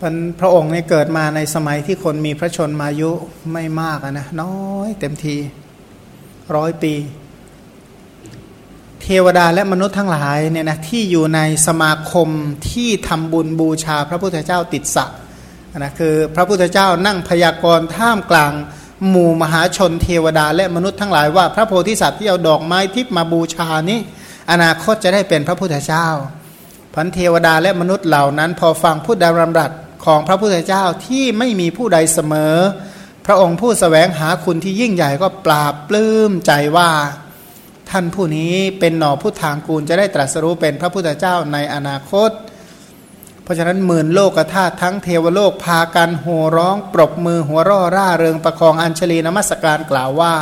พันพระองค์เนี่ยเกิดมาในสมัยที่คนมีพระชนมายุไม่มากนะน้อยเต็มทีร้อยปี เทวดาและมนุษย์ทั้งหลายเนี่ยนะที่อยู่ในสมาคมที่ทำบุญบูชาพระพุทธเจ้าติดสะนะคือพระพุทธเจ้านั่งพยากรณ์ท่ามกลาง หมู่มหาชนเทวดาและมนุษย์ทั้งหลายว่า พระโพธิสัตว์ที่เอาดอกไม้ทิพมาบูชานี้ อนาคตจะได้เป็นพระพุทธเจ้าพันเทวดาและมนุษย์เหล่านั้น พอฟังพุทธดารำรัส ของพระพุทธเจ้าที่ไม่มีผู้ใดเสมอ พระองค์ผู้สแสวงหาคุณที่ยิ่งใหญ่ก็ปราบปลื้มใจว่า ท่านผู้นี้เป็นหน่อผู้ทางกูลจะได้ตรัสรู้เป็นพระพุทธเจ้าในอนาคต เพราะฉะนั้นหมื่นโลกธาตุทั้งเทวโลกพากันโห่ร้องปรบมือหัวร่อร่าเริงประคองอัญชลีนมัสการกล่าวว่า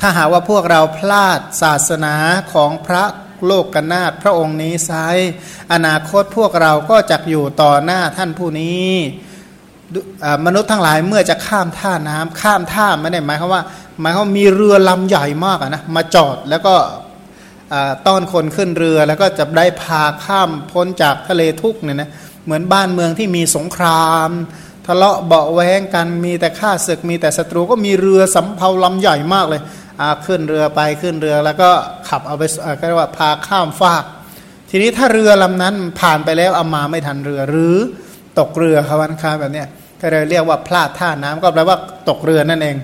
ถ้าหาว่าพวกเราพลาดศาสนาของพระ โลกกนาถพระองค์นี้ไซอนาคตพวกเราก็จะอยู่ต่อหน้าท่านผู้นี้มนุษย์ทั้งหลายเมื่อจะข้ามท่าน้ำข้ามท่าไม่ได้หมายความว่า หมายความมีเรือลำใหญ่มากนะมาจอดแล้วก็ต้อนคนขึ้นเรือแล้วก็จะได้พาข้ามพ้นจากทะเลทุกเนี่ยนะเหมือนบ้านเมืองที่มีสงคราม ทะเลาะเบาแวงกันมีแต่ข้าศึกมีแต่ศัตรูก็มีเรือสำเภาลำใหญ่มากเลย ขึ้นเรือไปขึ้นเรือแล้วก็ขับเอาไปก็เรียกว่าพาข้ามฟาก ทีนี้ถ้าเรือลำนั้นผ่านไปแล้วเอามาไม่ทันเรือหรือตกเรือควันคาแบบนี้ก็เลยเรียกว่าพลาดท่าน้ำก็แปลว่าตกเรือนั่นเอง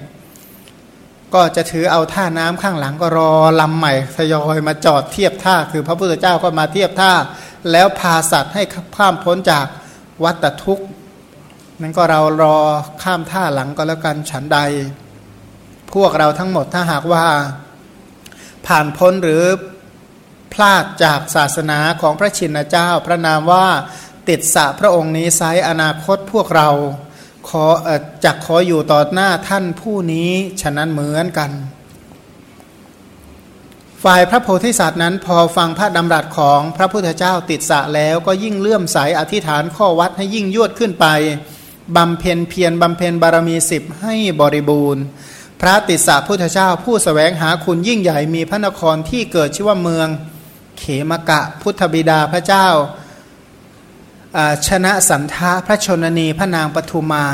ก็จะถือเอาท่าน้ำข้างหลังก็รอลำใหม่ทยอยมาจอดเทียบท่า คือพระพุทธเจ้าก็มาเทียบท่า แล้วพาสัตว์ให้ข้ามพ้นจากวัฏทุกข์นั้นก็เรารอข้ามท่าหลังก็แล้วกันฉันใด พวกเราทั้งหมดถ้าหากว่าผ่านพ้นหรือพลาดจากศาสนาของพระชินเจ้า พระนามว่าติดสะพระองค์นี้ไซอนาคตพวกเราขอจักขออยู่ต่อหน้าท่านผู้นี้ฉะนั้นเหมือนกัน ฝ่ายพระโพธิสัตว์นั้นพอฟังพระดำรัสของพระพุทธเจ้าติดสะแล้วก็ยิ่งเลื่อมใสอธิษฐานข้อวัดให้ยิ่งยวดขึ้นไปบำเพ็ญเพียรบำเพ็ญบารมีสิบให้บริบูรณ์ พระติสสะพุทธเจ้า ผู้สแสวงหาคุณยิ่งใหญ่มีพระนครที่เกิดชื่อว่าเมือง เขมกะพุทธบิดาพระเจ้าชนะสันทาพระชนนีพระนางปทุมา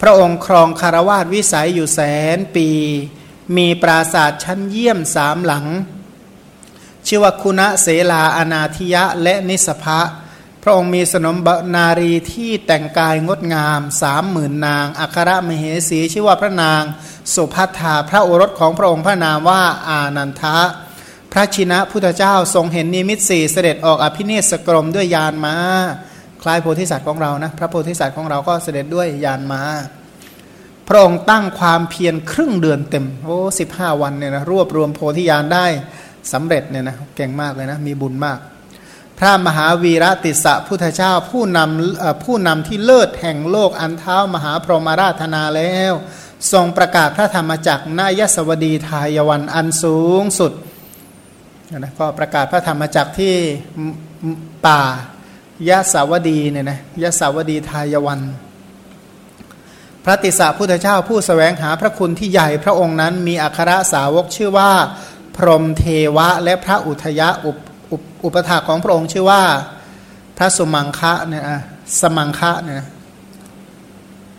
พระองค์ครองคารวาสวิสัยอยู่แสนปี มีปราศาสตร์ชั้นเยี่ยมสามหลัง ชื่อว่าคุณเสลาอนาธิยะและนิสภะ พระองค์มีสนมนารีที่แต่งกายงดงามสามหมื่นนาง อัครมเหสี ชื่อว่าพระนาง สุภัทธาพระโอรสของพระองค์พระนามว่าอานันทะ พระชินะพุทธเจ้าทรงเห็นนิมิตสี่เสด็จออกอภินิสกรมด้วยยานมา้า คล้ายโพธิสัตว์ของเรานะ พระโพธิสัตว์ของเราก็เสด็จด้วยยานมา้า พระองค์ตั้งความเพียรครึ่งเดือนเต็มโอ้สิบห้าวันเนี่ยนะรวบรวมโพธิญาณได้สำเร็จเนี่ยนะเก่งมากเลยนะมีบุญมาก ระมหาวีระติสะพุทธเจ้าผู้นำผู้นำที่เลิศแห่งโลกอันเท้ามหาพรหมาราธนาแล้ว ทรงประกาศพระธรรมจักรนายสวดีทายวันอันสูงสุดนะก็ประกาศพระธรรมจักรที่ป่ายะสาวดีเนี่ยนะยะสาวดีทายวัน พระติสะพุทธเจ้าผู้สแสวงหาพระคุณที่ใหญ่พระองค์นั้นมีอัครสาวกชื่อว่า พรหมเทวะและพระอุทยะอุป อุปถาของพระองค์ชื่อว่าพระสมังคะเนี่ยสมังคะเนี่ย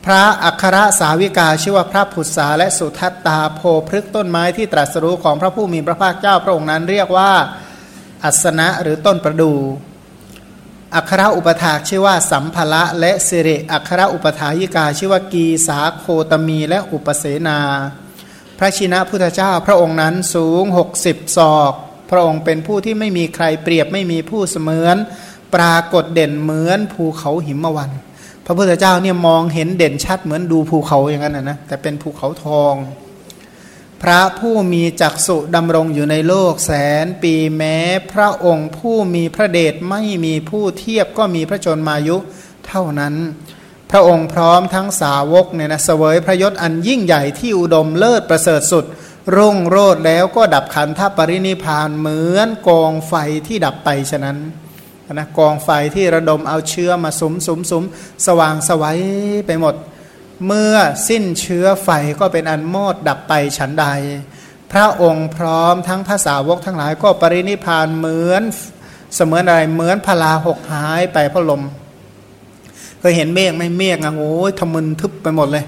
พระอัครสาวิกาชื่อว่าพระผุษาและสุทัตตาโพพฤกต้นไม้ที่ตรัสรู้ของพระผู้มีพระภาคเจ้าพระองค์นั้นเรียกว่าอัสนะหรือต้นประดู อัครอุปถาชื่อว่าสัมภละและสิริอัครอุปถายิกาชื่อว่ากีสาโคตมีและอุปเสนา พระชินะพุทธเจ้าพระองค์นั้นสูง 60ศอก พระองค์เป็นผู้ที่ไม่มีใครเปรียบไม่มีผู้เสมือน ปรากฏเด่นเหมือนภูเขาหิมะวัน พระพุทธเจ้าเนี่ยมองเห็นเด่นชัดเหมือนดูภูเขาอย่างนั้นนะนะแต่เป็นภูเขาทอง พระผู้มีจักสุดำรงอยู่ในโลกแสนปีแม้ พระองค์ผู้มีพระเดชไม่มีผู้เทียบก็มีพระชนมายุเท่านั้นพระองค์พร้อมทั้งสาวกเนี่ยนะเสวยพระยศอันยิ่งใหญ่ที่อุดมเลิศประเสริฐสุด รุ่งโรดแล้วก็ดับขันธปรินิพานเหมือนกองไฟที่ดับไปฉะนั้นนะกองไฟที่ระดมเอาเชื้อมาสมสมสมสว่างสวัยไปหมด เมื่อสิ้นเชื้อไฟก็เป็นอันมอดดับไปฉันใด พระองค์พร้อมทั้งภาษาวกทั้งหลายก็ปรินิพานเหมือนเสมือนอะไรเหมือนพลาหกหายไปพระลมเคยเห็นเมฆไหมเมฆอะโอ้ยทมึนทึบไปหมดเลย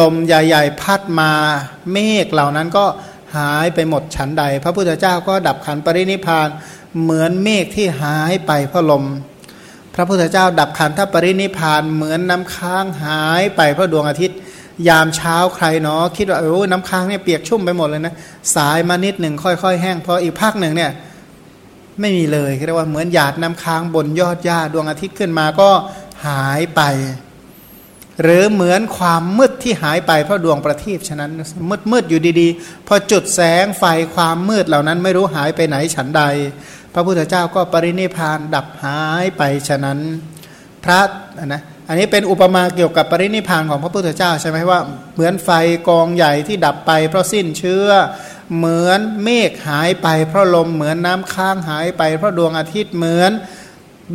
ลมใหญ่ๆพัดมาเมฆเหล่านั้นก็หายไปหมดฉันใด พระพุทธเจ้าก็ดับขันปรินิพานเหมือนเมฆที่หายไปเพราะลม พระพุทธเจ้าดับขันธปรินิพานเหมือนน้ำค้างหายไปเพราะดวงอาทิตย์ ยามเช้าใครเนาะคิดว่าโอ้น้ำค้างเนี่ยเปียกชุ่มไปหมดเลยนะสายมานิดหนึ่งค่อย ๆ แห้งพออีกภาคหนึ่งเนี่ยไม่มีเลยเรียกว่าเหมือนหยาดน้ำค้างบนยอดหญ้าดวงอาทิตย์ขึ้นมาก็หายไป หรือเหมือนความมืดที่หายไปเพราะดวงประทีปฉะนั้นมืดมืดอยู่ดีๆ พอจุดแสงไฟความมืดเหล่านั้นไม่รู้หายไปไหนฉันใด พระพุทธเจ้าก็ปรินิพานดับหายไปฉะนั้น พระนะอันนี้เป็นอุปมาเกี่ยวกับปรินิพานของพระพุทธเจ้าใช่ไหมว่า เหมือนไฟกองใหญ่ที่ดับไปเพราะสิ้นเชื้อ เหมือนเมฆหายไปเพราะลมเหมือนน้ำค้างหายไป เพราะดวงอาทิตย์เหมือน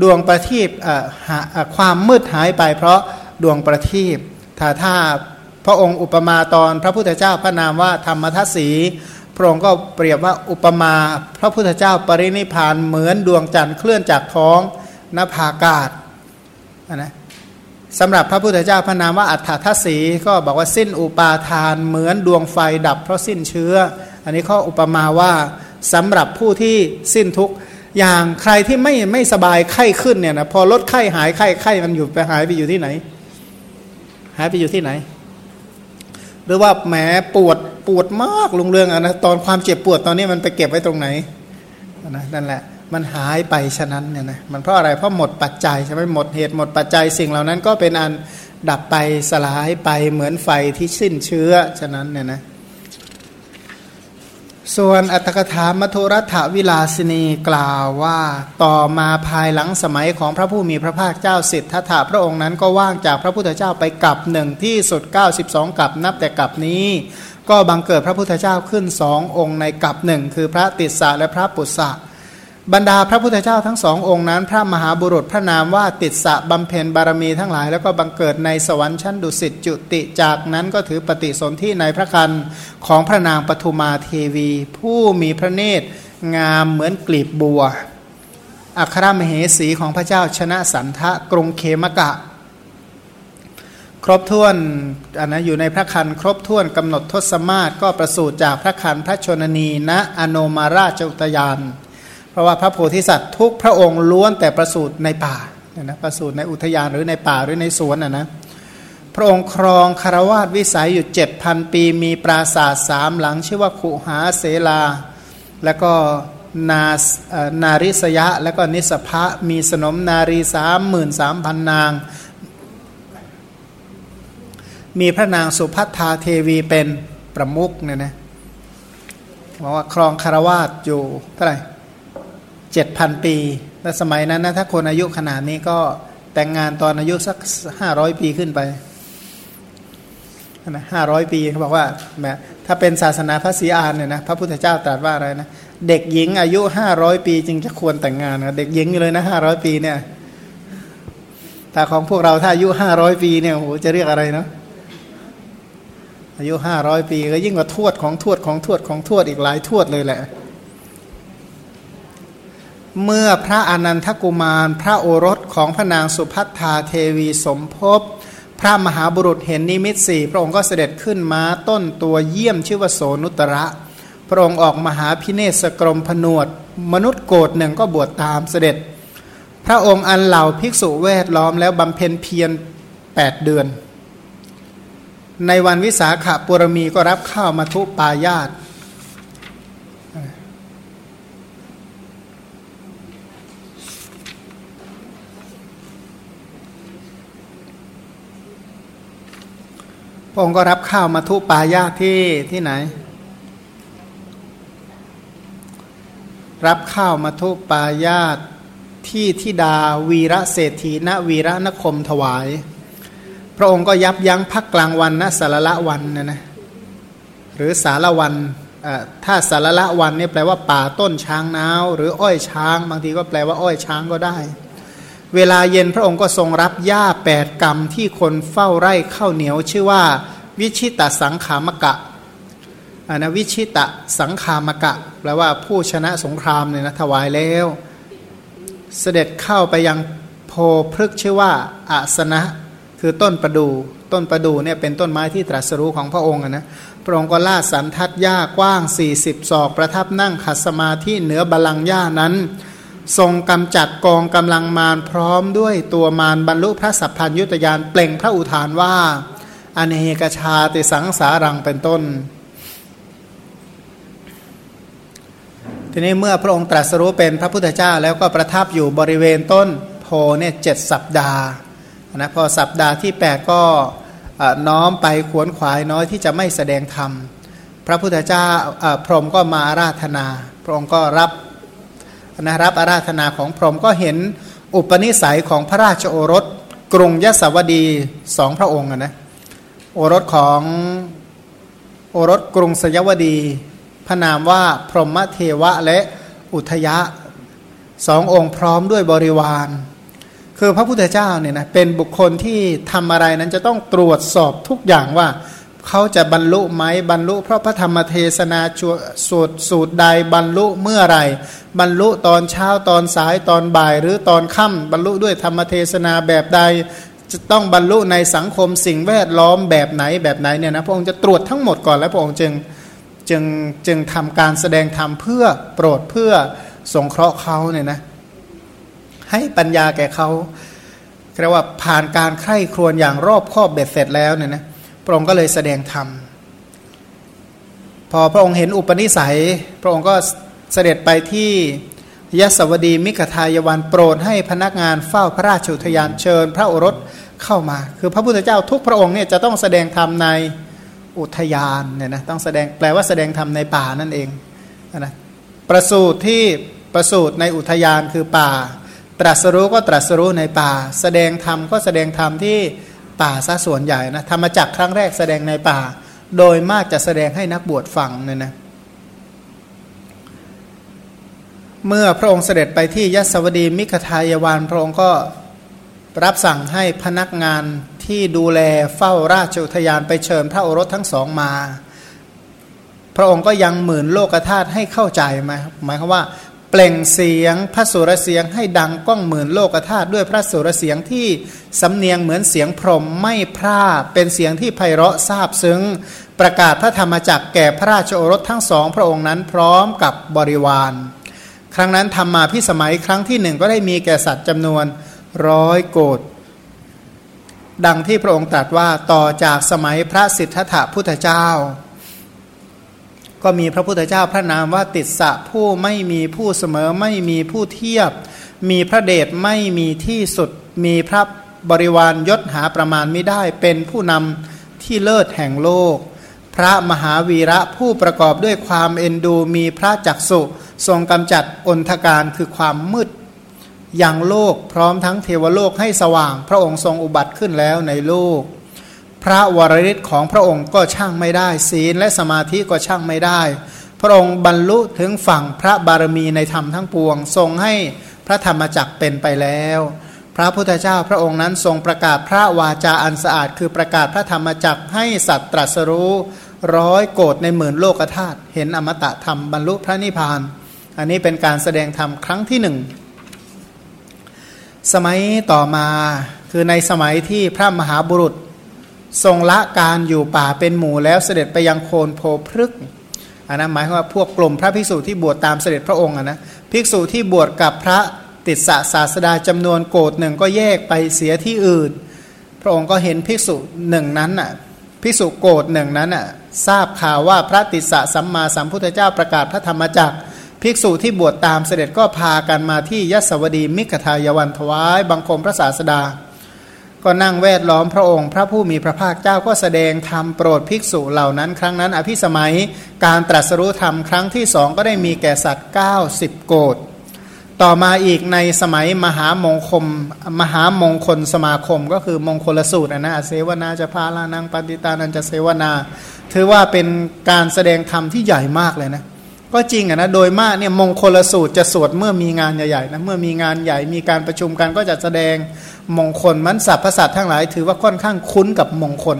ดวงประทีปความมืดหายไป เพราะ ดวงประทีปถ้าถ้าพระองค์อุปมาตอนพระพุทธเจ้าพระนามว่าธรรมทัศสีพระองค์ก็เปรียบว่าอุปมาพระพุทธเจ้าปรินิพานเหมือนดวงจันทร์เคลื่อนจากท้องนภากาศนะสำหรับพระพุทธเจ้าพระนามว่าอัฏฐทัศสีก็บอกว่าสิ้นอุปาทานเหมือนดวงไฟดับเพราะสิ้นเชื้อ อันนี้ข้ออุปมาว่าสำหรับผู้ที่สิ้นทุกอย่างใครที่ไม่ไม่สบายไข้ขึ้นเนี่ยนะพอลดไข้หายไข้ไข้มันอยู่ไปหายไปอยู่ที่ไหน หายไปอยู่ที่ไหน หรือว่าแหมปวดปวดมากลุงเรืองอะนะตอนความเจ็บปวดตอนนี้มันไปเก็บไว้ตรงไหนนะนั่นแหละ มันหายไปฉะนั้นเนี่ยนะมันเพราะอะไรเพราะหมดปัจจัยใช่ไหมหมดเหตุหมดปัจจัยสิ่งเหล่านั้นก็เป็นอันดับไปสลายไปเหมือนไฟที่สิ้นเชื้อฉะนั้นเนี่ยนะ ส่วนอัตถกถามัทุรัฐวิลาสินีกล่าวว่าต่อมาภายหลังสมัยของพระผู้มีพระภาคเจ้าสิทธัตถะพระองค์นั้นก็ว่างจากพระพุทธเจ้าไปกับหนึ่งที่สุด 92 กับนับแต่กับนี้ ก็บังเกิดพระพุทธเจ้าขึ้นสององค์ในกับหนึ่งคือพระติสสะและพระปุษสะ บรรดาพระพุทธเจ้าทั้งสององค์นั้น พระมหาบุรุษพระนามว่าติดสะบำเพ็ญบารมีทั้งหลาย แล้วก็บังเกิดในสวรรค์ชั้นดุสิตจุติจากนั้นก็ถือปฏิสนธิในพระคันของพระนางปทุมาเทวี ผู้มีพระเนตรงามเหมือนกลีบบัว อัครมเหสีของพระเจ้าชนะสันทะกรุงเคมกะ ครบถ้วนอันนะอยู่ในพระคันครบถ้วนกำหนดทศมาศก็ประสูติจากพระคันพระชนนีณะอโนมาราชอุตยาน ราะว่าพระโพธิสัตว์ทุกพระองค์ล้วนแต่ประสูติในป่านะประสูติในอุทยานหรือในป่าหรือในสวนนะนะพระองค์ครองคารวาสวิสัยอยู่เจ็ดพันปี มีปราสาทสามหลัง ชื่อว่าขุหาเสลา แล้วก็นานาริสยะ แล้วก็นิสภะมีสนมนารีสามหมื่นสามพันนาง มีพระนางสุพัทธาเทวีเป็นประมุกเนี่ยนะบอกว่าครองคารวาสอยู่เท่าไหร่ เจ็ดพันปี และสมัยนั้นนะถ้าคนอายุขนาดนี้ก็แต่งงานตอนอายุสักห้าร้อยปีขึ้นไปนะห้าร้อยปีเขาบอกว่าแมถ้าเป็นศาสนาพระศรีอานเนี่ยนะพระพุทธเจ้าตรัสว่าอะไรนะเด็กหญิงอายุห้าร้อยปีจึงจะควรแต่งงานนะเด็กหญิงอยู่เลยนะห้าร้อยปีเนี่ยแต่ของพวกเราถ้าอายุห้าร้อยปีเนี่ยโหจะเรียกอะไรเนาะอายุห้าร้อยปีก็ยิ่งกว่าทวดของทวดของทวดของทวดอีกหลายทวดเลยแหละ เมื่อพระอนันทกุมาร พระโอรสของพระนางสุพัทธาเทวีสมภพพระมหาบุรุษเห็นนิมิตสี่พระองค์ก็เสด็จขึ้นมาต้นตัวเยี่ยมชื่อว่าโสนุตระ พระองค์ออกมหาพิเนศกรมผนวด มนุษย์โกรธหนึ่งก็บวชตามเสด็จ พระองค์อันเหล่าภิกษุแวดล้อมแล้วบำเพ็ญเพียรแปดเดือน ในวันวิสาขบุรมีก็รับข้าวมาทุปายาต ระองค์ก็รับข้าวมาทุปายาที่ที่ไหน รับข้าวมาทุปายาตที่ทิดาวีระเศรษฐีณวีระนคมถวาย พระองค์ก็ยับยั้งพักกลางวันนะสารละวันนะนะหรือสารวันถ้าสารละวันนี่แปลว่าป่าต้นช้างนาว หรืออ้อยช้าง บางทีก็แปลว่าอ้อยช้างก็ได้ เวลาเย็นพระองค์ก็ทรงรับหญ้าแปดกรรมที่คนเฝ้าไร่ข้าวเหนียวชื่อว่า วิชิตสังขามกะอันะวิชิตสังขามกะแปลว่าผู้ชนะสงครามเนี่ยนะถวายแล้ว เสด็จเข้าไปยังโพพฤกชื่อว่าอาสนะ คือต้นประดูต้นประดูเนี่ยเป็นต้นไม้ที่ตรัสรู้ของพระองค์นะพระองค์ก็ลาดสันทัดหญ้ากว้าง 40 ศอก ประทับนั่งขัดสมาธิเหนือบาลังหญ้านั้น ทรงกำจัดกองกำลังมารพร้อมด้วยตัวมารบรรลุพระสัพพัญยุตยานเปล่งพระอุทานว่า อเนกชาติสังสารังเป็นต้น ทีนี้เมื่อพระองค์ตรัสรู้เป็นพระพุทธเจ้าแล้วก็ประทับอยู่บริเวณต้นโพเนี่ยเจ็ดสัปดาห์นะพอสัปดาห์ที่ 8 ก็น้อมไปขวนขวายน้อยที่จะไม่แสดงธรรม พระพุทธเจ้าพรหมก็มาอาราธนา พระองค์ก็รับ นะรับอาราธนาของพรหมก็เห็นอุปนิสัยของพระราชโอรสกรุงยศวดีสองพระองค์นะโอรสของโอรสกรุงสยวดี พระนามว่าพรหมเทวะและอุทยะสององค์พร้อมด้วยบริวาร คือพระพุทธเจ้าเนี่ยนะเป็นบุคคลที่ทำอะไรนั้นจะต้องตรวจสอบทุกอย่างว่า เขาจะบรรลุไหมบรรลุเพราะพระธรรมเทศนาสูตรสูตรใดบรรลุเมื่อไรบรรลุตอนเช้าตอนสายตอนบ่าย หรือตอนค่ำบรรลุด้วยธรรมเทศนาแบบใด จะต้องบรรลุในสังคมสิ่งแวดล้อมแบบไหนแบบไหนเนี่ยนะพระองค์จะตรวจทั้งหมดก่อนแล้วพระองค์จึงจึงจึงทำการแสดงธรรมเพื่อโปรดเพื่อสงเคราะห์เขาเนี่ยนะให้ปัญญาแก่เขาเรียกว่าผ่านการไข้ครวญอย่างรอบคอบเบ็ดเสร็จแล้วเนี่ยนะ พระองค์ก็เลยแสดงธรรม พอพระองค์เห็นอุปนิสัย พระองค์ก็เสด็จไปที่ยศวดีมิขทายวันโปรดให้พนักงานเฝ้าพระราชอุทยานเชิญ พระโอรสเข้ามา คือพระพุทธเจ้าทุกพระองค์เนี่ยจะต้องแสดงธรรมในอุทยานเนี่ยนะต้องแสดงแปลว่าแสดงธรรมในป่านั่นเองนะประสูตรที่ประสูตรในอุทยานคือป่า ตรัสรู้ก็ตรัสรู้ในป่า แสดงธรรมก็แสดงธรรมที่ ป่าซะส่วนใหญ่นะธรรมจักครั้งแรกแสดงในป่า โดยมากจะแสดงให้นักบวชฟังเนี่ยนะเมื่อพระองค์เสด็จไปที่ยศวดีมิขทายวานพระองค์ก็รับสั่งให้พนักงานที่ดูแลเฝ้าราชอุทยานไปเชิญพระโอรสทั้งสองมา พระองค์ก็ยังหมื่นโลกธาตุให้เข้าใจไหมหมายความว่า เปล่งเสียงพระสุรเสียงให้ดังก้องหมื่นโลกธาตุด้วยพระสุรเสียงที่สำเนียงเหมือนเสียงพรหมไม่พร่าเป็นเสียงที่ไพเราะซาบซึ้ง ประกาศพระธรรมจักแก่พระราชโอรสทั้งสองพระองค์นั้นพร้อมกับบริวาร ครั้งนั้นทำมาพิสมัยครั้งที่หนึ่งก็ได้มีแก่สัตว์จำนวนร้อยโกดดังที่พระองค์ตรัสว่าต่อจากสมัยพระสิทธัตถะพุทธเจ้า ก็มีพระพุทธเจ้าพระนามว่าติดสะผู้ไม่มีผู้เสมอไม่มีผู้เทียบ มีพระเดชไม่มีที่สุด มีพระบริวารยศหาประมาณไม่ได้เป็นผู้นำที่เลิศแห่งโลก พระมหาวีระผู้ประกอบด้วยความเอ็นดูมีพระจักสุทรงกำจัดอนทการคือความมืดอย่างโลกพร้อมทั้งเทวโลกให้สว่าง พระองค์ทรงอุบัติขึ้นแล้วในโลก ระวรริศของพระองค์ก็ช่างไม่ได้ ศีลและสมาธิก็ช่างไม่ได้ พระองค์บรรลุถึงฝั่งพระบารมีในธรรมทั้งปวง ทรงให้พระธรรมจักเป็นไปแล้ว พระพุทธเจ้าพระองค์นั้นทรงประกาศพระวาจาอันสะอาด คือประกาศพระธรรมจักให้สัตว์ตรัสรู้ร้อยโกดในหมื่นโลกธาตุเห็นอมตะธรรมบรรลุพระนิพพาน อันนี้เป็นการแสดงธรรมครั้งที่หนึ่งสมัยต่อมาคือในสมัยที่พระมหาบุรุษ ทรงละการอยู่ป่าเป็นหมู่แล้วเสด็จไปยังโคนโพพฤกอันนั้นหมายว่าพวกกลุ่มพระภิกษุที่บวชตามเสด็จพระองค์นะภิกษุที่บวชกับพระติดสะศาสดาจำนวนโกดหนึ่งก็แยกไปเสียที่อื่น พระองค์ก็เห็นภิกษุหนึ่งนั้นน่ะภิกษุโกดหนึ่งนั้นน่ะทราบข่าวว่าพระติสสะสัมมาสัมพุทธเจ้าประกาศพระธรรมจักรภิกษุที่บวชตามเสด็จก็พากันมาที่ยศวดีมิกทายวันถวายบังคมพระศาสดา ก็นั่งแวดล้อมพระองค์ พระผู้มีพระภาคเจ้าก็แสดงธรรมโปรดภิกษุเหล่านั้น ครั้งนั้น อภิสมัยการตรัสรู้ธรรมครั้งที่สองก็ได้มีแก่สัตว์ 90 โกดต่อมาอีกในสมัยมหามงคลมหามงคลสมาคม ก็คือมงคลสูตรนะเสวนาจะพาลานังปฏิตานันจะเสวนา ถือว่าเป็นการแสดงธรรมที่ใหญ่มากเลยนะ ก็จริงอะนะโดยมากเนี่ยมงคลสูตรจะสวดเมื่อมีงานใหญ่ๆนะเมื่อมีงานใหญ่มีการประชุมกันก็จะแสดงมงคลมันสัพพสัตทั้งหลาย ถือว่าค่อนข้างคุ้นกับมงคล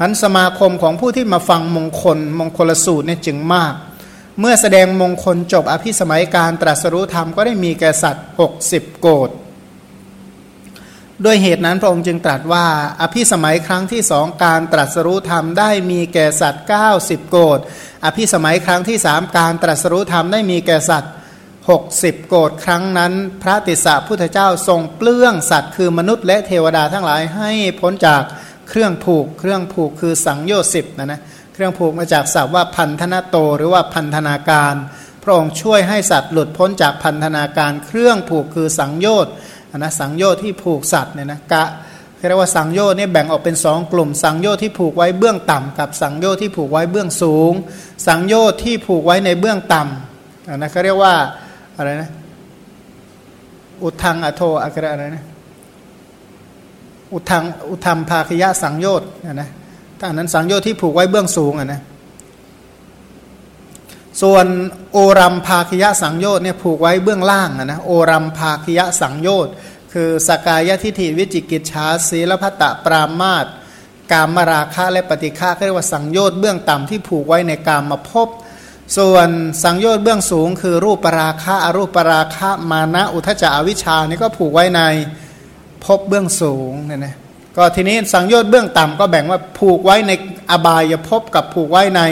อันสมาคมของผู้ที่มาฟังมงคล มงคลสูตรเนี่ยจึงมาก เมื่อแสดงมงคลจบอภิสมัยการตรัสรู้ธรรมก็ได้มีแก่สัตว์ 60 โกด ด้วยเหตุนั้นพระองค์จึงตรัสว่า อภิสมัยครั้งที่สองการตรัสรู้ธรรมได้มีแก่สัตว์ 90 โกดอภิสมัยครั้งที่สามการตรัสรู้ธรรมได้มีแก่สัตว์ 60 โกดครั้งนั้น พระติสสะพุทธเจ้าทรงเปลื้องสัตว์คือมนุษย์และเทวดาทั้งหลายให้พ้นจากเครื่องผูก เครื่องผูกคือสังโยชน์สิบนะนะเครื่องผูกมาจากศัพท์ว่าพันธนาโตหรือว่าพันธนาการ พระองค์ช่วยให้สัตว์หลุดพ้นจากพันธนาการเครื่องผูกคือสังโยชน์ นะสังโยชน์ที่ผูกสัตว์เนี่ยนะกะเรียกว่าสังโยชน์เนี่ยแบ่งออกเป็นสองกลุ่ม สังโยชน์ที่ผูกไว้เบื้องต่ำกับสังโยชน์ที่ผูกไว้เบื้องสูง สังโยชน์ที่ผูกไว้ในเบื้องต่ำนะเขาเรียกว่าอะไรนะอุทังอโทอะไรอะไรนะอุทังอุทัมภาคยะสังโยชน์นะถ้านั้นสังโยชน์ที่ผูกไว้เบื้องสูงอะนะ ส่วนโอรัมภาคยะสังโยชน์เนี่ยผูกไว้เบื้องล่างนะโอรัมภาคยะสังโยชน์คือสกายทิฏฐิวิจิกิจชาศีลพัตตปรามาตกามราคะและปฏิฆาเรียกว่าสังโยชน์เบื้องต่ำที่ผูกไว้ในกามมาพบส่วนสังโยชน์เบื้องสูง คือรูปปราคะอรูปปราคะมานะอุทจาวิชานี่ก็ผูกไว้ในพบเบื้องสูงเนี่ยนะก็ทีนี้สังโยชน์เบื้องต่ำก็แบ่งว่าผูกไว้ในอบายภพกับผูกไว้ใน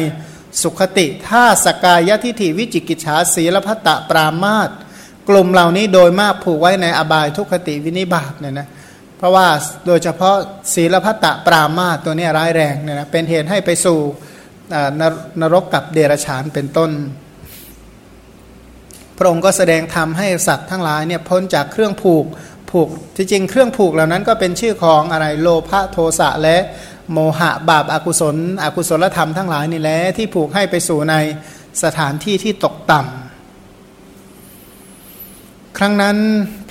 สุขติถ้าสกายทิฏฐิวิจิกิจฉาศีลพัตตปรามาตกลุ่มเหล่านี้โดยมากผูกไว้ในอบายทุคติวินิบาตเนี่ยนะเพราะว่าโดยเฉพาะศีลพัตตปรามาตตัวนี้ร้ายแรงเนี่ยนะเป็นเหตุให้ไปสู่นนรกกับเดรัจฉานเป็นต้น พระองค์ก็แสดงธรรมให้สัตว์ทั้งหลายเนี่ยพ้นจากเครื่องผูกผูกที่จริงเครื่องผูกเหล่านั้นก็เป็นชื่อของอะไรโลภะโทสะและ โมหะบาปอากุศล อกุศลธรรมทั้งหลายนี่แหละที่ผูกให้ไปสู่ในสถานที่ที่ตกต่ำครั้งนั้น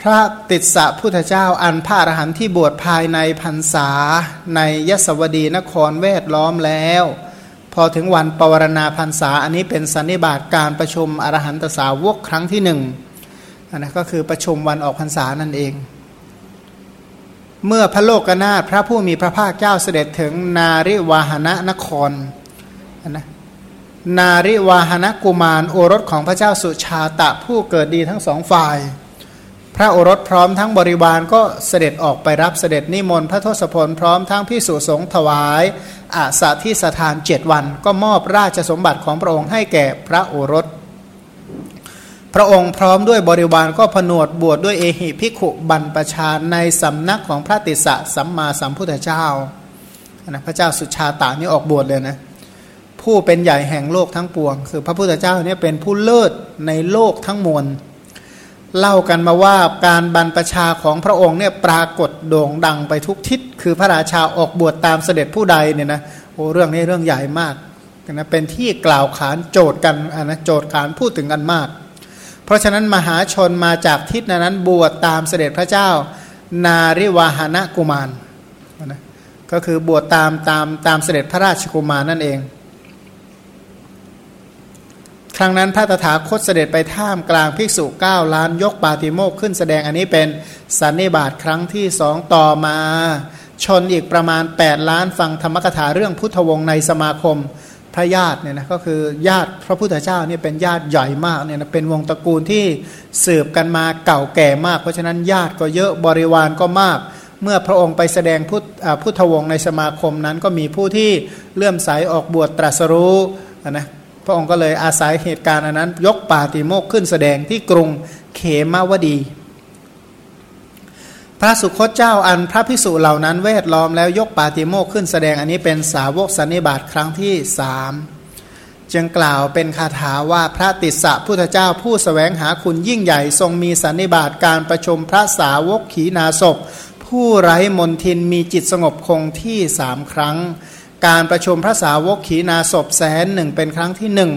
พระติสสะพุทธเจ้าอันพระอรหันต์ที่บวชภายในพรรษาในยศวดีนครแวดล้อมแล้ว พอถึงวันปวารณาพรรษาอันนี้เป็นสันนิบาตการประชุมอรหันตสาวกครั้งที่หนึ่งอันนั้นก็คือประชุมวันออกพรรษานั่นเอง เมื่อพระโลกนาถพระผู้มีพระภาคเจ้าเสด็จถึงนาริวาหนะนครนะนาริวาหนะกุมารโอรสของพระเจ้าสุชาตะผู้เกิดดีทั้งสองฝ่าย พระโอรสพร้อมทั้งบริวารก็เสด็จออกไปรับเสด็จนิมนต์พระทศพลพร้อมทั้งพิสุสงถวายอาสาที่สถานเจ็ดวัน ก็มอบราชสมบัติของพระองค์ให้แก่พระโอรส พระองค์พร้อมด้วยบริวารก็ผนวดบวชดด้วยเอหิพิขุบันประชาในสำนักของพระติสะสัมมาสัมพุทธเจ้านะพระเจ้าสุชาตานี่ออกบวชเลยนะผู้เป็นใหญ่แห่งโลกทั้งปวง คือพระพุทธเจ้าเนี่ยเป็นผู้เลิศในโลกทั้งมวลเล่ากันมาว่าการบรรพชาของพระองค์เนี่ยปรากฏโด่งดังไปทุกทิศ คือพระราชาออกบวชตามเสด็จผู้ใดเนี่ยนะโอ้เรื่องนี้เรื่องใหญ่มากนะเป็นที่กล่าวขานโจทย์กันนะโจทย์ขานพูดถึงกันมาก ราะฉะนั้นมหาชนมาจากทิศนั้นบวชตามเสด็จพระเจ้า นาริวาหณกุมารนะก็คือบวชตามตามตามเสด็จพระราชกุมารนั่นเอง ครั้งนั้นพระตถาคตเสด็จไปท่ามกลางภิกษุเก้าล้านยกปาติโมกขึ้นแสดงอันนี้เป็นสันนิบาตครั้งที่สองต่อมา ชนอีกประมาณ 8 ล้านฟังธรรมกถาเรื่องพุทธวงศ์ในสมาคม พระญาติเนี่ยนะก็คือญาติพระพุทธเจ้าเนี่ยเป็นญาติใหญ่มากเนี่ยนะเป็นวงตระกูลที่สืบกันมาเก่าแก่มาก เพราะฉะนั้นญาติก็เยอะบริวารก็มาก เมื่อพระองค์ไปแสดงพุทธพุทธวงศ์ในสมาคมนั้นก็มีผู้ที่เลื่อมใสออกบวชตรัสรู้นะพระองค์ก็เลยอาศัยเหตุการณ์อันนั้น ยกปาติโมกขึ้นแสดงที่กรุงเขมาวดี พระสุคตเจ้าอันพระพิสุเหล่านั้นเวทล้อมแล้วยกปาติโมกขึ้นแสดงอันนี้เป็นสาวกสันนิบาตครั้งที่สามจึงกล่าวเป็นคาถาว่าพระติสสะพุทธเจ้าผู้สแสวงหาคุณยิ่งใหญ่ทรงมีสันนิบาตการประชุมพระสาวกขีนาศพผู้ไร้มนทินมีจิตสงบคงที่สามครั้ง การประชุมพระสาวกขีนาศพแสนหนึ่งเป็นครั้งที่หนึ่ง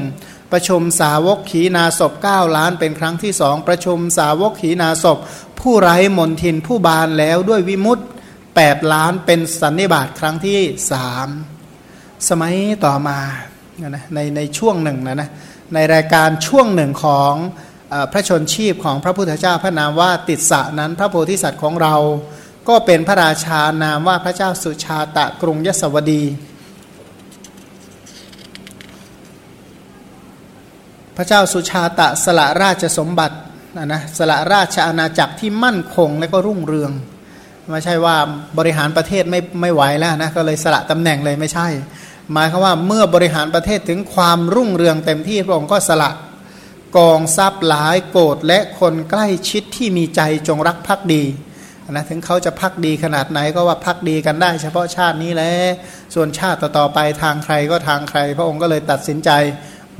ประชุมสาวกขีนาศพ9ล้านเป็นครั้งที่สองประชุมสาวกขีนาศพ ผู้ไร้มนทินผู้บานแล้วด้วยวิมุตต์8ล้านเป็นสันนิบาตครั้งที่สามสมัยต่อมาในในช่วงหนึ่งนะนะในรายการช่วงหนึ่งของพระชนชีพของพระพุทธเจ้าพระนามว่าติดสะนั้นพระโพธิสัตว์ของเรา ก็เป็นพระราชานามว่าพระเจ้าสุชาตะกรุงยศวดี พระเจ้าสุชาตะสละราชสมบัตินะนะสละราชอาณาจักรที่มั่นคงและก็รุ่งเรืองไม่ใช่ว่าบริหารประเทศไม่ไม่ไหวแล้วนะก็เลยสละตำแหน่งเลยไม่ใช่ หมายคือว่าเมื่อบริหารประเทศถึงความรุ่งเรืองเต็มที่พระองค์ก็สละกองทรัพย์หลายโกรธและคนใกล้ชิดที่มีใจจงรักภักดีนะถึงเขาจะพักดีขนาดไหนก็ว่าพักดีกันได้ เฉพาะชาตินี้แหละส่วนชาติต่อไปทางใครก็ทางใคร พระองค์ก็เลยตัดสินใจ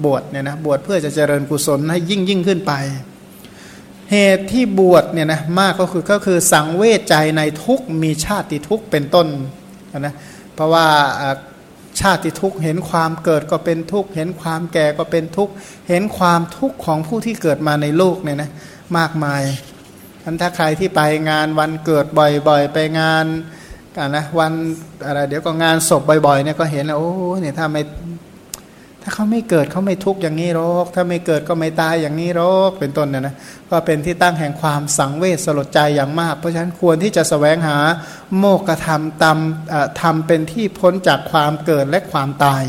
บวชเนี่ยนะบวชเพื่อจะเจริญกุศลให้ยิ่งยิ่งขึ้นไป เหตุที่บวชเนี่ยนะมากก็คือก็คือสังเวชใจในทุกมีชาติทุกเป็นต้นนะเพราะว่าชาติทุกเห็นความเกิดก็เป็นทุกเห็นความแก่ก็เป็นทุกเห็นความทุกข์ของผู้ที่เกิดมาในโลกเนี่ยนะมากมายท่านถ้าใครที่ไปงานวันเกิดบ่อยๆ ไปงานกันนะวันอะไรเดี๋ยวก็งานศพบ่อยๆเนี่ยก็เห็นแล้วโอ้เนี่ยถ้าไม่ ถ้าเขาไม่เกิดเขาไม่ทุกข์อย่างนี้หรอก ถ้าไม่เกิดก็ไม่ตายอย่างนี้หรอก เป็นต้นเนี่ยนะก็เป็นที่ตั้งแห่งความสังเวชสลดใจอย่างมาก เพราะฉะนั้นควรที่จะสแสวงหาโมกธรรมตำทำเป็นที่พ้นจากความเกิดและความตาย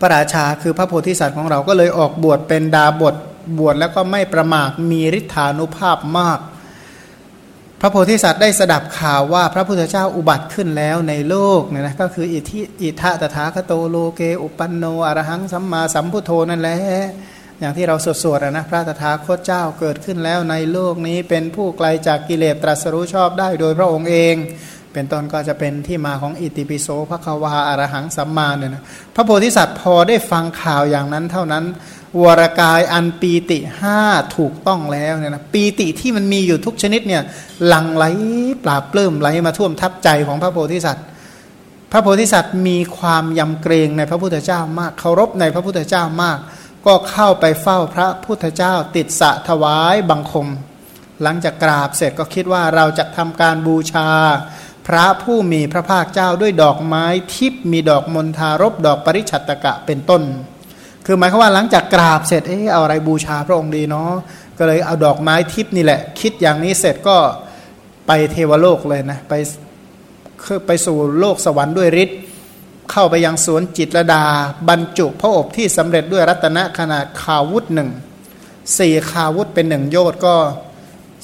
พระราชาคือพระโพธิสัตว์ของเราก็เลยออกบวชเป็นดาบทบวชแล้วก็ไม่ประมาทมีฤทธานุภาพมาก พระโพธิสัตว์ได้สดับข่าวว่าพระพุทธเจ้าอุบัติขึ้นแล้วในโลกเนี่ยนะก็คืออิทิอิทะตถาคโตโลเกอุปันโนอรหังสัมมาสัมพุทโธนั่นแหละอย่างที่เราสวดๆนะพระตถาคตเจ้าเกิดขึ้นแล้วในโลกนี้เป็นผู้ไกลจากกิเลสตรัสรู้ชอบได้โดยพระองค์เอง เป็นต้นก็จะเป็นที่มาของอิติปิโสพระควาอารหังสัมมาเนี่ยนะพระโพธิสัตว์พอได้ฟังข่าวอย่างนั้นเท่านั้น วรกายอันปีติห้าถูกต้องแล้วเนี่ยนะปีติที่มันมีอยู่ทุกชนิดเนี่ยหลังไหลปราบเปลื้มไหลมาท่วมทับใจของพระโพธิสัตว์ พระโพธิสัตว์มีความยำเกรงในพระพุทธเจ้ามากเคารพในพระพุทธเจ้ามาก ก็เข้าไปเฝ้าพระพุทธเจ้าติดสะถวายบังคม หลังจากกราบเสร็จก็คิดว่าเราจะทำการบูชา พระผู้มีพระภาคเจ้าด้วยดอกไม้ทิพมีดอกมณฑารบดอกปริชัตตกะเป็นต้น คือหมายความว่าหลังจากกราบเสร็จเออเอาอะไรบูชาพระองค์ดีเนาะก็เลยเอาดอกไม้ทิพนี่แหละ คิดอย่างนี้เสร็จก็ไปเทวโลกเลยนะไปไปสู่โลกสวรรค์ด้วยฤทธิ์เข้าไปยังสวนจิตรดา บรรจุพระอบที่สำเร็จด้วยรัตนะขนาดคาวุธหนึ่งสี่คาวุธเป็นหนึ่งโยชน์ก็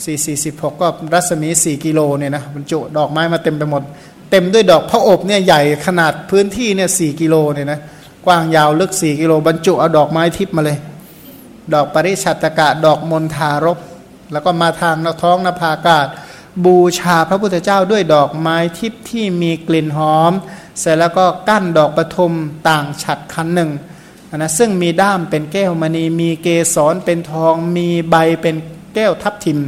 สี่สี่สิบหกก็รัศมีสี่กิโลเนี่ยนะบรรจุดอกไม้มาเต็มไปหมด เต็มด้วยดอกพระอบเนี่ยใหญ่ขนาดพื้นที่เนี่ยสี่กิโลเนี่ยนะ กว้างยาวลึกสี่กิโลบรรจุเอาดอกไม้ทิพมาเลย ดอกปริชัตกะดอกมณฑารบแล้วก็มาทางนท้องนภากาศ บูชาพระพุทธเจ้าด้วยดอกไม้ทิพที่มีกลิ่นหอม เสร็จแล้วก็กั้นดอกปทุมต่างฉัดคันหนึ่งนะซึ่งมีด้ามเป็นแก้วมณีมีเกสรเป็นทองมีใบเป็นแก้วทับทิม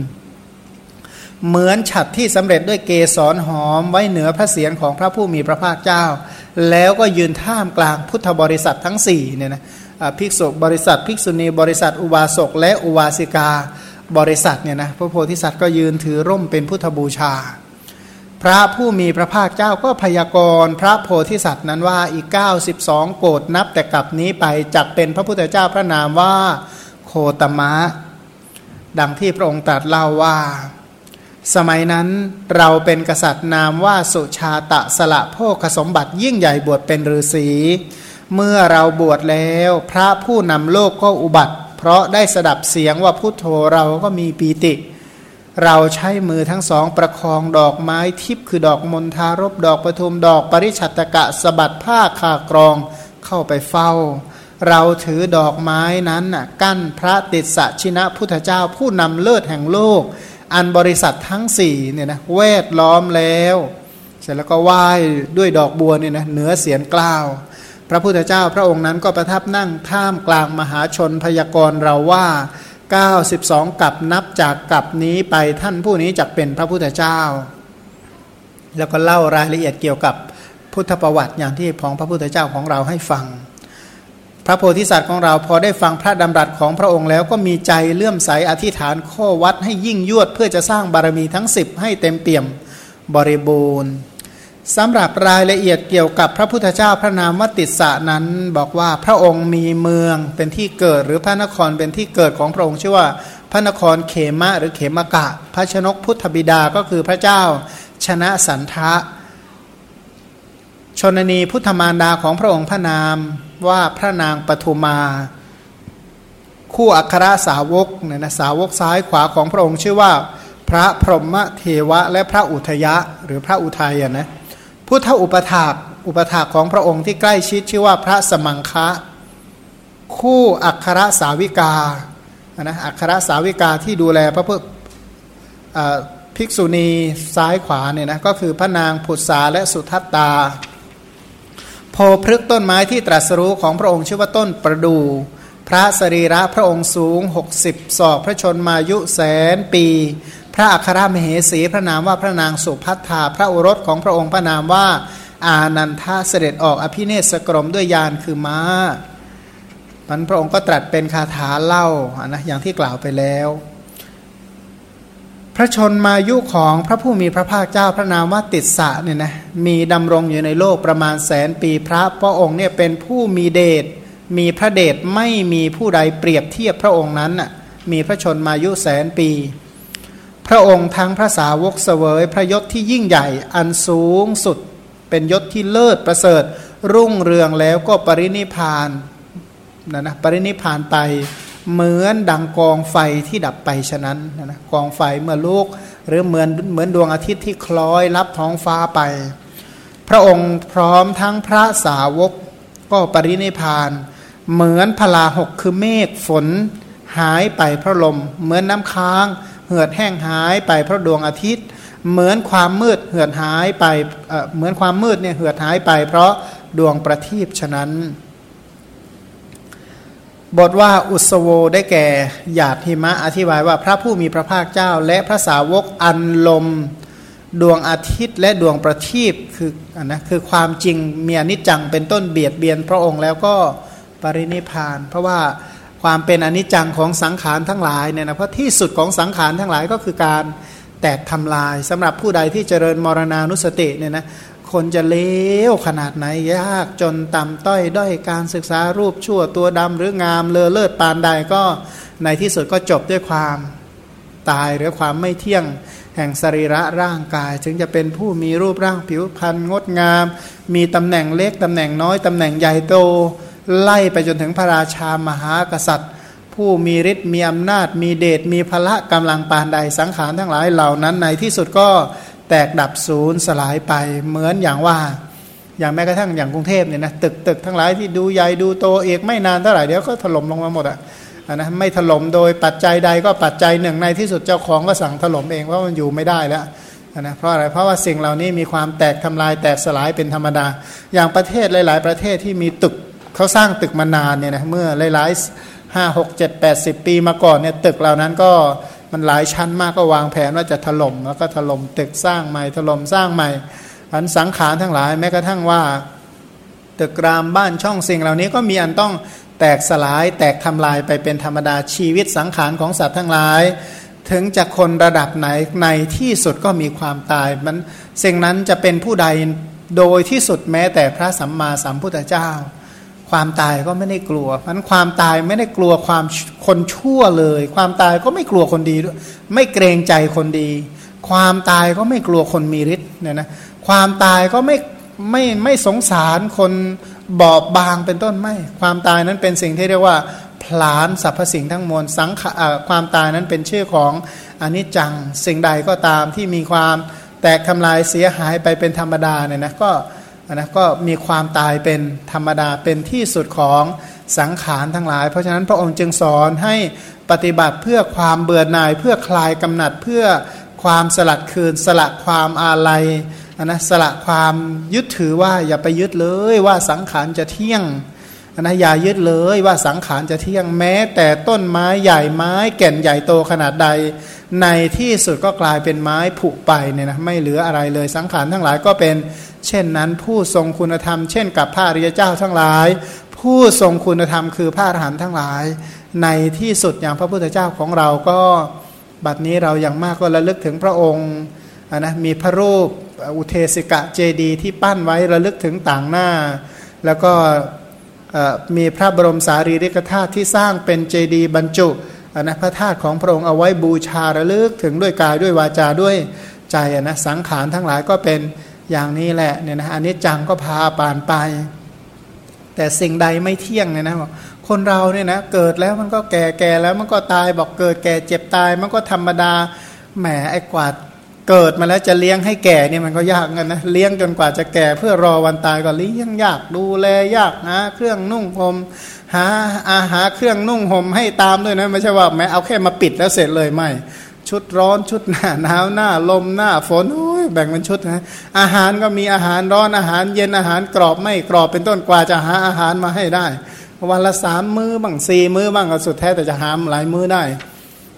เหมือนฉัดที่สำเร็จด้วยเกสรหอมไว้เหนือพระเศียรของพระผู้มีพระภาคเจ้า แล้วก็ยืนท่ามกลางพุทธบริษัททั้ง4เนี่ยนะภิกษุบริษัท ภิกษุณีบริษัท อุบาสกและอุบาสิกาบริษัทเนี่ยนะพระโพธิสัตว์ก็ยืนถือร่มเป็นพุทธบูชา พระผู้มีพระภาคเจ้าก็พยากรณ์พระโพธิสัตว์นั้นว่าอีก 92 โกดนับแต่กลับนี้ไปจักเป็นพระพุทธเจ้าพระนามว่าโคตมะ ดังที่พระองค์ตรัสเล่าว่า สมัยนั้นเราเป็นกษัตริย์นามว่าสุชาตะสละโภคสมบัติยิ่งใหญ่บวชเป็นฤาษีเมื่อเราบวชแล้ว พระผู้นำโลกก็อุบัติ เพราะได้สดับเสียงว่าพุทโธเราก็มีปีติ เราใช้มือทั้งสองประคองดอกไม้ทิพย์คือดอกมณฑารบดอกปทุมดอกปริชัตกะสบัดผ้าคากรองเข้าไปเฝ้า เราถือดอกไม้นั้นกั้นพระติดสชินะพุทธเจ้าผู้นำเลิศแห่งโลก อันบริษัททั้งสี่เนี่ยนะแวดล้อมแล้ว เสร็จแล้วก็ไหว้ด้วยดอกบัวเนี่ยนะเหนือเสียงกล้าว พระพุทธเจ้าพระองค์นั้นก็ประทับนั่งท่ามกลางมหาชนพยากรเราว่า 92 กับนับจากกับนี้ไปท่านผู้นี้จะเป็นพระพุทธเจ้า แล้วก็เล่ารายละเอียดเกี่ยวกับพุทธประวัติอย่างที่ของพระพุทธเจ้าของเราให้ฟัง พระโพธิสัตว์ของเราพอได้ฟังพระดำรัสของพระองค์แล้วก็มีใจเลื่อมใสอธิษฐานข้อวัดให้ยิ่งยวดเพื่อจะสร้างบารมีทั้ง 10 ให้เต็มเปี่ยมบริบูรณ์สำหรับรายละเอียดเกี่ยวกับพระพุทธเจ้าพระนามวติสะนั้นบอกว่าพระองค์มีเมืองเป็นที่เกิดหรือพระนครเป็นที่เกิดของพระองค์ชื่อว่า พระนครเขมะหรือเขมกะ พระชนกพุทธบิดาก็คือพระเจ้าชนะสันทะ ชนนีพุทธมารดาของพระองค์พระนาม ว่าพระนางปทุมา คู่อัครสาวกเนี่ยนะสาวกซ้ายขวาของพระองค์ชื่อว่าพระพรหมเทวะ และพระอุทยะหรือพระอุทัยนะพุทธอุปถากอุปถากของพระองค์ที่ใกล้ชิดชื่อว่าพระสมังคะ คู่อัครสาวิกานะอัครสาวิกาที่ดูแลพระพุทธภิกษุณีซ้ายขวาเนี่ยนะก็คือพระนางผุษาและสุทัตตา พพฤกต้นไม้ที่ตรัสรู้ของพระองค์ชื่อว่าต้นประดูพระสรีระพระองค์สูง 60 ศอกพระชนมายุแสนปี พระอัครมเหสีพระนามว่าพระนางสุพัทธาพระโอรสของพระองค์พระนามว่าอานันทาเสด็จออกอภิเนศกรมด้วยยานคือม้ามันพระองค์ก็ตรัสเป็นคาถาเล่านะอย่างที่กล่าวไปแล้ว ระชนมายุของพระผู้มีพระภาคเจ้าพระนามว่าติดสะเนี่ยนะมีดำรงอยู่ในโลกประมาณแสนปีพระพระองค์เนี่ยเป็นผู้มีเดชมีพระเดชไม่มีผู้ใดเปรียบเทียบพระองค์นั้นน่ะมีพระชนมายุแสนปี พระองค์ทั้งพระสาวกเสวยพระยศที่ยิ่งใหญ่อันสูงสุด เป็นยศที่เลิศประเสริฐ รุ่งเรืองแล้วก็ปรินิพานนะนะปรินิพานไป เหมือนดังกองไฟที่ดับไปฉะนั้นนะกองไฟเมื่อลูก หรือเหมือนเหมือนดวงอาทิตย์ที่คล้อยรับท้องฟ้าไป พระองค์พร้อมทั้งพระสาวกก็ปรินิพาน เหมือนพลาหกคือเมฆฝน หายไปเพราะลม เหมือนน้ำค้าง เหือดแห้งหายไปเพราะดวงอาทิตย์ เหมือนความมืดเหือดหายไปเหมือนความมืดเนี่ยเหือดหายไป เพราะดวงประทีปฉะนั้น บทว่าอุสโวได้แก่หยาดหิมะอธิบายว่าพระผู้มีพระภาคเจ้า และพระสาวกอันลม ดวงอาทิตย์และดวงประทีปคืออนนะคือความจริงเมีอนิจจังเป็นต้นเบียดเบียนพระองค์แล้วก็ปรินิพาน เพราะว่าความเป็นอนิจจังของสังขารทั้งหลายเนี่ยนะเพราะที่สุดของสังขารทั้งหลายก็คือการแตกทำลายสำหรับผู้ใดที่เจริญมรณานุสติเนี่ยนะ คนจะเลวขนาดไหนยากจนต่ำต้อยด้อยการศึกษารูปชั่วตัวดำหรืองามเลอเลิศปานใดก็ในที่สุดก็จบด้วยความตายหรือความไม่เที่ยงแห่งสรีระร่างกาย จึงจะเป็นผู้มีรูปร่างผิวพรรณงดงาม มีตำแหน่งเล็กตำแหน่งน้อยตำแหน่งใหญ่โต ไล่ไปจนถึงพระราชามหากษัตริย์ ผู้มีฤทธิ์มีอำนาจ มีเดชมีพละกำลังปานใดสังขารทั้งหลายเหล่านั้นในที่สุดก็ แตกดับศูนย์สลายไปเหมือนอย่างว่า อย่างแม้กระทั่งอย่างกรุงเทพเนี่ยนะตึกตึกทั้งหลายที่ดูใหญ่ดูโตเอกไม่นานเท่าไหร่เดี๋ยวก็ถล่มลงมาหมดอะนะไม่ถล่มโดยปัจจัยใดก็ปัจจัยหนึ่งในที่สุดเจ้าของก็สั่งถล่มเองเพราะมันอยู่ไม่ได้แล้วนะเพราะอะไรเพราะว่าสิ่งเหล่านี้มีความแตกทำลายแตกสลายเป็นธรรมดา อย่างประเทศหลาย ๆ ประเทศที่มีตึกเขาสร้างตึกมานานเนี่ยนะเมื่อหลายๆห้าหกเจ็ดแปดสิบปีมาก่อนเนี่ยตึกเหล่านั้นก็ มันหลายชั้นมากก็วางแผนว่าจะถล่มแล้วก็ถล่มตึกสร้างใหม่ถล่มสร้างใหม่อันสังขารทั้งหลายแม้กระทั่งว่า ตึกรามบ้านช่องสิ่งเหล่านี้ก็มีอันต้องแตกสลายแตกทำลายไปเป็นธรรมดาชีวิตสังขารของสัตว์ทั้งหลาย ถึงจะคนระดับไหนในที่สุดก็มีความตายมันสิ่งนั้นจะเป็นผู้ใดโดยที่สุดแม้แต่พระสัมมาสัมพุทธเจ้า ความตายก็ไม่ได้กลัวเพราะความตายไม่ได้กลัวความคนชั่วเลย ความตายก็ไม่กลัวคนดีด้วยไม่เกรงใจคนดี ความตายก็ไม่กลัวคนมีฤทธิ์เนี่ยนะความตายก็ไม่ไม่ไม่สงสารคนบอบบางเป็นต้นไม่ ความตายนั้นเป็นสิ่งที่เรียกว่าผลานสรรพสิ่งทั้งมวลสังขความตายนั้นเป็นชื่อของอนิจจังสิ่งใดก็ตามที่มีความแตกทำลายเสียหายไปเป็นธรรมดาเนี่ยนะก็ นะก็มีความตายเป็นธรรมดาเป็นที่สุดของสังขารทั้งหลาย เพราะฉะนั้นพระองค์จึงสอนให้ปฏิบัติเพื่อความเบื่อหน่าย เพื่อคลายกำหนัดเพื่อความสลัดคืน สละความอาลัยนะสละความยึดถือว่าอย่าไปยึดเลยว่าสังขารจะเที่ยงนะอย่ายึดเลยว่าสังขารจะเที่ยงแม้ แต่ต้นไม้ใหญ่ไม้แก่นใหญ่โตขนาดใด ในที่สุดก็กลายเป็นไม้ผุไปเนี่ยนะไม่เหลืออะไรเลยสังขารทั้งหลายก็เป็น เช่นนั้นผู้ทรงคุณธรรมเช่นกับพระอริยเจ้าทั้งหลาย ผู้ทรงคุณธรรมคือพระอรหันต์ทั้งหลาย ในที่สุดอย่างพระพุทธเจ้าของเราก็บัดนี้เราอย่างมากก็ระลึกถึงพระองค์นะมีพระรูปอุเทสิกะเจดีที่ปั้นไว้ระลึกถึงต่างหน้า แล้วก็มีพระบรมสารีริกธาตุที่สร้างเป็นเจดีบรรจุนะพระธาตุของพระองค์เอาไว้บูชาระลึกถึงด้วยกายด้วยวาจาด้วยใจนะสังขารทั้งหลายก็เป็น อย่างนี้แหละเนี่ยนะอันนี้จังก็พาปานไป แต่สิ่งใดไม่เที่ยงเนี่ยนะคนเราเนี่ยนะเกิดแล้วมันก็แก่แก่แล้วมันก็ตายบอกเกิดแก่เจ็บตาย มันก็ธรรมดาแหมไอ้กว่าเกิดมาแล้วจะเลี้ยงให้แก่เนี่ยมันก็ยากกันนะเลี้ยงจนกว่าจะแก่เพื่อรอวันตายก็เลี้ยงยากดูแลยากหาเครื่องนุ่งห่มหาอาหารเครื่องนุ่งห่มให้ตามด้วยนะไม่ใช่ว่าแม้เอาแค่มาปิดแล้วเสร็จเลยไม่ ชุดร้อนชุดหน้าหนาวหน้าลมหน้าฝนโอ้ แบ่งเป็นชุดนะอาหารก็มีอาหารร้อนอาหารเย็นอาหารกรอบไม่กรอบเป็นต้นกว่าจะหาอาหารมาให้ได้ วันละสามมือ้อบ้างสี่มื้อบ้างก็สุดแท้แต่จะหามหลายมื้อได้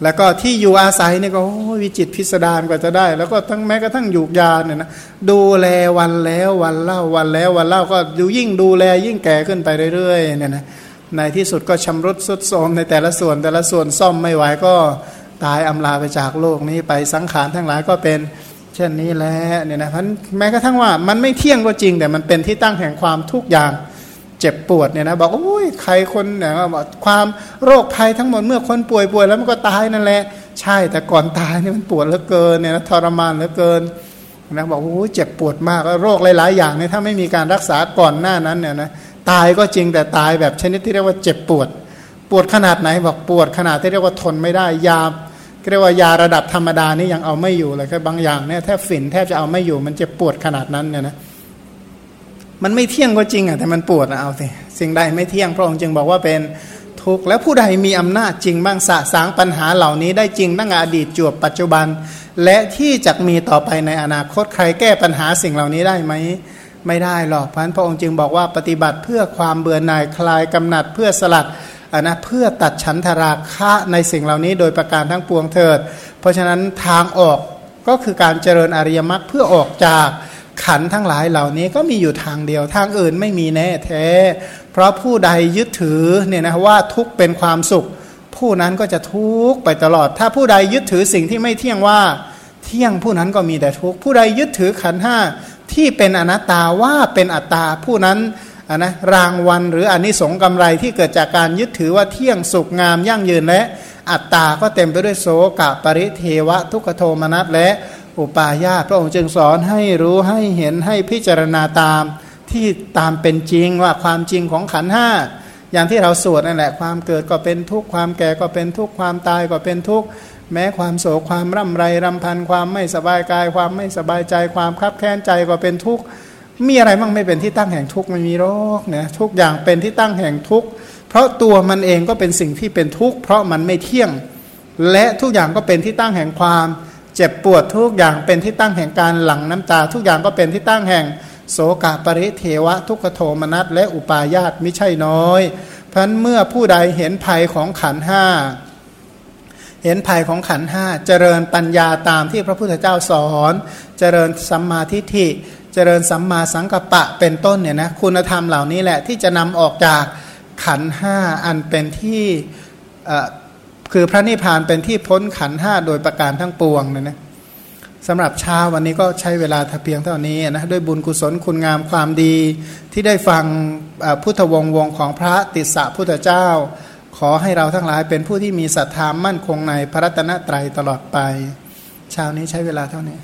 แล้วก็ที่อยู่อาศัยนี่ก็วิจิตพิสดารกว่าจะได้ แล้วก็ทั้งแม้กระทั่งอยู่ยาเนี่ยนะดูแลวันแล้ววันเล่าวันแล้ววันเล่าก็ดูยิ่งดูแลยิ่งแก่ขึ้นไปเรื่อยๆเนี่ยนะในที่สุดก็ชำรุดสุดโทรมในแต่ละส่วนแต่ละส่วนซ่อมไม่ไหวก็ตายอำลาไปจากโลกนี้ไปสังขารทั้งหลายก็เป็น เช่นนี้แหละเนี่ยนะพันแม้กระทั่งว่ามันไม่เที่ยงก็จริง แต่มันเป็นที่ตั้งแห่งความทุกอย่างเจ็บปวดเนี่ยนะบอกโอ้ยใครคนเนี่ยบอกความโรคภัยทั้งหมดเมื่อคนป่วยป่วยแล้วมันก็ตายนั่นแหละ ใช่แต่ก่อนตายนี่มันปวดเหลือเกินเนี่ยนะทรมานเหลือเกินนะบอกโอ้ยเจ็บปวดมากโรคหลาย ๆ อย่างเนี่ยถ้าไม่มีการรักษาก่อนหน้านั้นเนี่ยนะตายก็จริงแต่ตายแบบชนิดที่เรียกว่าเจ็บปวด ปวดขนาดไหนบอกปวดขนาดที่เรียกว่าทนไม่ได้ยา เรียกว่ายาระดับธรรมดานี่ยังเอาไม่อยู่เลยแค่บางอย่างเนี่ยแทบฝิ่นแทบจะเอาไม่อยู่ มันเจ็บปวดขนาดนั้นเนี่ยนะมันไม่เที่ยงก็จริงอะแต่มันปวดนะเอาสิสิ่งใดไม่เที่ยงพระองค์จึงบอกว่าเป็นทุกข์แล้วผู้ใดมีอำนาจจริงบ้างสะสางปัญหาเหล่านี้ได้จริงตั้งแต่อดีตจวบปัจจุบัน และที่จะมีต่อไปในอนาคตใครแก้ปัญหาสิ่งเหล่านี้ได้ไหมไม่ได้หรอกพันพระองค์จึงบอกว่าปฏิบัติเพื่อความเบื่อหน่ายคลายกำหนัดเพื่อสลัด อะนะเพื่อตัดฉันทราคะในสิ่งเหล่านี้โดยประการทั้งปวงเถิด เพราะฉะนั้นทางออกก็คือการเจริญอริยมรรคเพื่อออกจากขันทั้งหลายเหล่านี้ก็มีอยู่ทางเดียวทางอื่นไม่มีแน่แท้ เพราะผู้ใดยึดถือเนี่ยนะว่าทุกเป็นความสุข ผู้นั้นก็จะทุกข์ไปตลอด ถ้าผู้ใดยึดถือสิ่งที่ไม่เที่ยงว่าเที่ยงผู้นั้นก็มีแต่ทุกข์ผู้ใดยึดถือขันห้าที่เป็นอนัตตาว่าเป็นอัตตาผู้นั้น นนะรางวัลหรืออนิสงส์กำไรที่เกิดจากการยึดถือว่าเที่ยงสุขงามยั่งยืนและ อัตตาก็เต็มไปด้วยโสกะปริเทวะ ทุกขโทมนัสและอุปาญาตพระองค์จึงสอนให้รู้ให้เห็นให้พิจารณาตามที่ตามเป็นจริงว่าความจริงของขันห้าอย่างที่เราสวดนั่นแหละความเกิดก็เป็นทุกข์ความแก่ก็เป็นทุกข์ความตายก็เป็นทุกข์แม้ความโศกความร่ำไรรำพันความไม่สบายกาย ความไม่สบายใจ ความคับแค้นใจก็เป็นทุกข์ มีอะไรบ้างไม่เป็นที่ตั้งแห่งทุกข์ไม่มีโรคเนี่ยทุกอย่างเป็นที่ตั้งแห่งทุกข์เพราะตัวมันเองก็เป็นสิ่งที่เป็นทุกข์เพราะมันไม่เที่ยง และทุกอย่างก็เป็นที่ตั้งแห่งความเจ็บปวดทุกอย่างเป็นที่ตั้งแห่งการหลั่งน้ำตา ทุกอย่างก็เป็นที่ตั้งแห่งโสกปริเทวะ ทุกขโทมนัสและอุปาญาตไม่ใช่น้อย เพราะนั้นเมื่อผู้ใดเห็นภัยของขันห้าเห็นภัยของขันห้าเจริญปัญญาตามที่พระพุทธเจ้าสอน เจริญสัมมาทิฏฐิ เจริญสัมมาสังกัปปะเป็นต้นเนี่ยนะคุณธรรมเหล่านี้แหละที่จะนำออกจากขันห้าอันเป็นที่คือพระนิพพานเป็นที่พ้นขันห้าโดยประการทั้งปวงเนี่ยนะสำหรับเช้าวันนี้ก็ใช้เวลาเพียงเท่านี้นะด้วยบุญกุศลคุณงามความดีที่ได้ฟังพุทธวงศ์วงของพระติสสะพุทธเจ้า ขอให้เราทั้งหลายเป็นผู้ที่มีศรัทธามั่นคงในพระรัตนตรัยตลอดไปเช้านี้ใช้เวลาเท่านี้